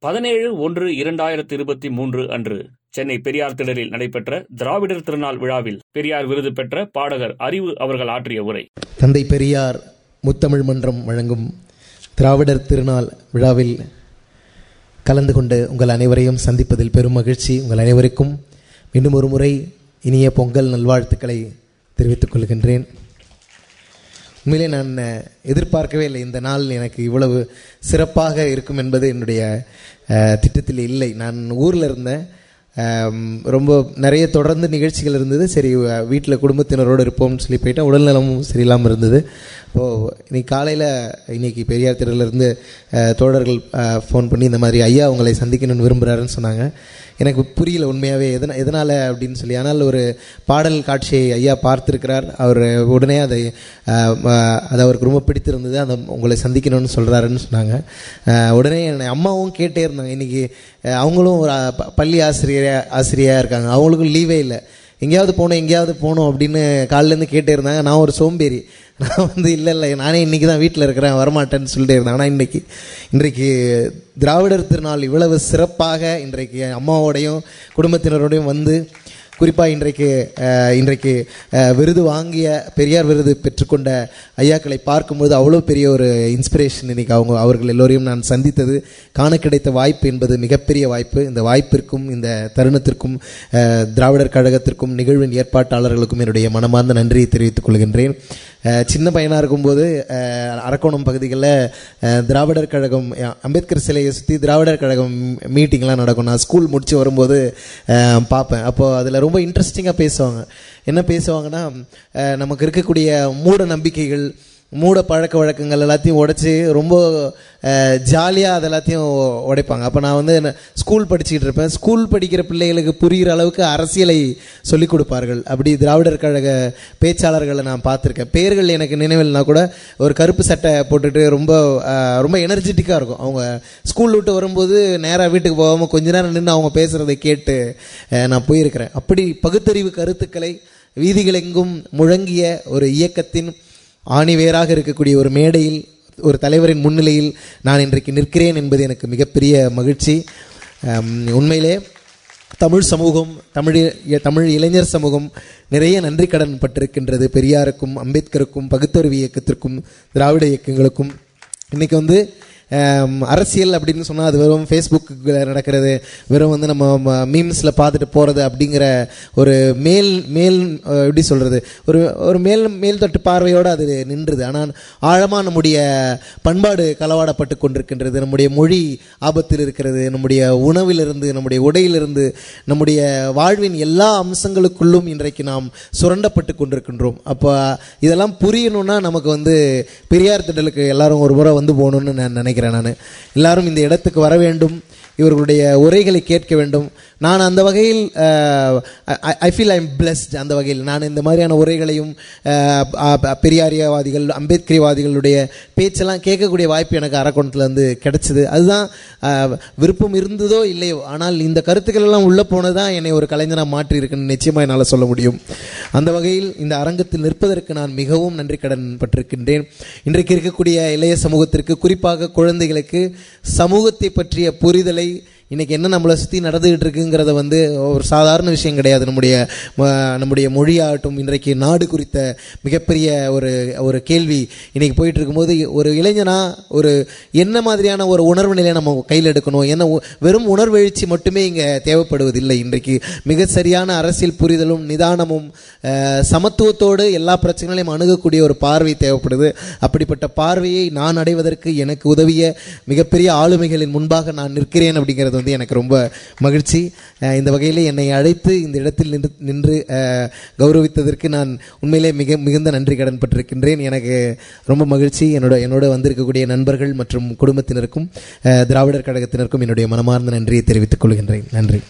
பதினேழு ஒன்று இரண்டாயிரத்தி இருபத்தி மூன்று அன்று சென்னை பெரியார் திடலில் நடைபெற்ற திராவிடர் திருநாள் விழாவில் பெரியார் விருது பெற்ற பாடகர் அறிவு அவர்கள் ஆற்றிய உரை. தந்தை பெரியார் முத்தமிழ் மன்றம் வழங்கும் திராவிடர் திருநாள் விழாவில் கலந்து கொண்டு உங்கள் அனைவரையும் சந்திப்பதில் பெரும் மகிழ்ச்சி. உங்கள் அனைவருக்கும் மீண்டும் ஒரு முறை இனிய பொங்கல் நல்வாழ்த்துக்களை தெரிவித்துக் கொள்கின்றேன். உண்மையிலே நான் எதிர்பார்க்கவே இல்லை. இந்த நாள் எனக்கு இவ்வளவு சிறப்பாக இருக்கும் என்பது என்னுடைய திட்டத்தில் இல்லை. நான் ஊரில் இருந்தேன். ரொம்ப நிறைய தொடர்ந்து நிகழ்ச்சிகள் இருந்தது. சரி வீட்டில் குடும்பத்தினரோடு இருப்போம்னு சொல்லி போயிட்டேன். உடல்நலமும் சரியில்லாமல் இருந்தது. இப்போது இன்னைக்கு காலையில் இன்னைக்கு பெரியார் திடலிருந்து தோழர்கள் ஃபோன் பண்ணி இந்த மாதிரி ஐயா உங்களை சந்திக்கணும்னு விரும்புகிறாருன்னு சொன்னாங்க. எனக்கு புரியல உண்மையாகவே எதனா எதனால் அப்படின்னு சொல்லி. ஆனால் ஒரு பாடல் காட்சியை ஐயா பார்த்துருக்கிறார். அவர் உடனே அதை அது அவருக்கு ரொம்ப பிடித்திருந்தது. அந்த உங்களை சந்திக்கணும்னு சொல்கிறாருன்னு சொன்னாங்க. உடனே என்னை அம்மாவும் கேட்டே இருந்தாங்க. இன்னைக்கு அவங்களும் ஒரு ப- பள்ளி ஆசிரியர் ஆசிரியராக இருக்காங்க. அவங்களுக்கும் லீவே இல்லை. எங்கேயாவது போகணும் எங்கேயாவது போகணும் அப்படின்னு காலிலேருந்து கேட்டே இருந்தாங்க. நான் ஒரு சோம்பேறி. நான் வந்து இல்லை இல்லை நானே இன்றைக்கி தான் வீட்டில் இருக்கிறேன் வரமாட்டேன்னு சொல்லிட்டே இருந்தேன் ஆனால் இன்றைக்கி இன்றைக்கு திராவிடர் திருநாள் இவ்வளவு சிறப்பாக இன்றைக்கு அம்மாவோடையும் குடும்பத்தினரோடையும் வந்து குறிப்பாக இன்றைக்கு இன்றைக்கு விருது வாங்கிய பெரியார் விருது பெற்றுக்கொண்ட ஐயாக்களை பார்க்கும்போது அவ்வளோ பெரிய ஒரு இன்ஸ்பிரேஷன் இன்னைக்கு அவங்க அவர்கள் எல்லோரையும் நான் சந்தித்தது. காண கிடைத்த வாய்ப்பு என்பது மிகப்பெரிய வாய்ப்பு. இந்த வாய்ப்பிற்கும் இந்த தருணத்திற்கும் திராவிடர் கழகத்திற்கும் நிகழ்வின் ஏற்பாட்டாளர்களுக்கும் என்னுடைய மனமார்ந்த நன்றியை தெரிவித்துக் கொள்கின்றேன். சின்ன பையனாக இருக்கும்போது அரக்கோணம் பகுதிகளில் திராவிடர் கழகம் அம்பேத்கர் சிலையை சுற்றி திராவிடர் கழகம் மீட்டிங்லாம் நடக்கும். நான் ஸ்கூல் முடித்து வரும்போது பார்ப்பேன். அப்போது அதில் ரொம்ப இன்ட்ரெஸ்டிங்காக பேசுவாங்க. என்ன பேசுவாங்கன்னா நமக்கு இருக்கக்கூடிய மூட நம்பிக்கைகள் மூட பழக்க வழக்கங்கள் எல்லாத்தையும் உடைச்சி ரொம்ப ஜாலியாக அது எல்லாத்தையும் உடைப்பாங்க. அப்போ நான் வந்து என்ன- ஸ்கூல் படிச்சுக்கிட்டு இருப்பேன். ஸ்கூல் படிக்கிற பிள்ளைகளுக்கு புரிகிற அளவுக்கு அரசியலை சொல்லிக் கொடுப்பார்கள். அப்படி திராவிடர் கழக பேச்சாளர்களை நான் பார்த்துருக்கேன். பேர்கள் எனக்கு நினைவில்னா கூட ஒரு கருப்பு சட்டை போட்டுட்டு ரொம்ப ரொம்ப எனர்ஜெட்டிக்காக இருக்கும். அவங்க ஸ்கூல் விட்டு வரும்போது நேராக வீட்டுக்கு போகாமல் கொஞ்ச நேரம் நின்று அவங்க பேசுகிறதை கேட்டு நான் போயிருக்கிறேன். அப்படி பகுத்தறிவு கருத்துக்களை வீதிகளெங்கும் முழங்கிய ஒரு இயக்கத்தின் ஆணிவேராக இருக்கக்கூடிய ஒரு மேடையில் ஒரு தலைவரின் முன்னிலையில் நான் இன்றைக்கு நிற்கிறேன் என்பது எனக்கு மிகப்பெரிய மகிழ்ச்சி. உண்மையிலே தமிழ் சமூகம் தமிழ் தமிழ் இளைஞர் சமூகம் நிறைய நன்றி கடன் பட்டிருக்கின்றது பெரியாருக்கும் அம்பேத்கருக்கும் பகுத்தறிவு இயக்கத்திற்கும் திராவிட இயக்கங்களுக்கும். இன்றைக்கி வந்து அரசியல் அப்படின்னு சொன்னால் அது வெறும் ஃபேஸ்புக்கில் நடக்கிறது வெறும் வந்து நம்ம மீம்ஸில் பார்த்துட்டு போகிறது அப்படிங்கிற ஒரு மேல் மேல் எப்படி சொல்கிறது ஒரு ஒரு மேல் மேல் தொட்டு பார்வையோடு அது நின்றுது. ஆனால் ஆழமாக நம்முடைய பண்பாடு களவாடப்பட்டு கொண்டிருக்கின்றது நம்முடைய மொழி ஆபத்தில் இருக்கிறது நம்முடைய உணவிலிருந்து நம்முடைய உடையிலிருந்து நம்முடைய வாழ்வின் எல்லா அம்சங்களுக்குள்ளும் இன்றைக்கு நாம் சுரண்டப்பட்டு கொண்டிருக்கின்றோம். அப்போ இதெல்லாம் புரியணும்னா நமக்கு வந்து பெரியார் திடலுக்கு எல்லாரும் ஒரு முறை வந்து போகணும்னு நான் நினைக்கிறேன். நான். எல்லாரும் இந்த இடத்துக்கு வர வேண்டும். இவர்களுடைய உரைகளை கேட்க வேண்டும். நான் அந்த வகையில் ஐ ஃபீல் ஐம் பிளஸ்ட் அந்த வகையில். நான் இந்த மாதிரியான உரைகளையும் பெரியாரியவாதிகள் அம்பேத்கரிவாதிகளுடைய பேச்செல்லாம் கேட்கக்கூடிய வாய்ப்பு எனக்கு அரக்கோணத்தில் வந்து அதுதான் விருப்பம் இருந்ததோ இல்லையோ ஆனால் இந்த கருத்துக்கள் எல்லாம் உள்ளே போனது தான் என்னை ஒரு கலைஞனாக மாற்றி இருக்குன்னு நிச்சயமாக என்னால் சொல்ல முடியும். அந்த வகையில் இந்த அரங்கத்தில் நிற்பதற்கு நான் மிகவும் நன்றி கடன் பட்டிருக்கின்றேன். இன்றைக்கு இருக்கக்கூடிய இளைய சமூகத்திற்கு குறிப்பாக குழந்தைகளுக்கு சமூகத்தை பற்றிய புரிதலை இன்னைக்கு என்ன நம்மளை சுற்றி நடந்துகிட்டு இருக்குங்கிறத வந்து ஒரு சாதாரண விஷயம் கிடையாது. நம்முடைய நம்முடைய மொழியாகட்டும் இன்றைக்கு நாடு குறித்த மிகப்பெரிய ஒரு ஒரு கேள்வி. இன்னைக்கு போயிட்டு இருக்கும்போது ஒரு இளைஞனா ஒரு என்ன மாதிரியான ஒரு உணர்வு நிலையை நம்ம கையில் எடுக்கணும்? என்ன வெறும் உணர்வெழுச்சி மட்டுமே இங்கே தேவைப்படுவதில்லை. இன்றைக்கு மிக சரியான அரசியல் புரிதலும் நிதானமும் சமத்துவத்தோடு எல்லா பிரச்சனைகளையும் அணுகக்கூடிய ஒரு பார்வை தேவைப்படுது. அப்படிப்பட்ட பார்வையை நான் அடைவதற்கு எனக்கு உதவிய மிகப்பெரிய ஆளுமைகளின் முன்பாக நான் நிற்கிறேன் அப்படிங்கிறது வந்து எனக்கு ரொம்ப மகிழ்ச்சி. இந்த வகையில் என்னை அழைத்து இந்த இடத்தில் நின்று நின்று கௌரவித்ததற்கு நான் உண்மையிலே மிக மிகுந்த நன்றி கடன் பட்டிருக்கின்றேன். எனக்கு ரொம்ப மகிழ்ச்சி. என்னோட என்னோட வந்திருக்கக்கூடிய நண்பர்கள் மற்றும் குடும்பத்தினருக்கும் திராவிடர் கழகத்தினருக்கும் என்னுடைய மனமார்ந்த நன்றியை தெரிவித்துக் கொள்கின்றேன். நன்றி.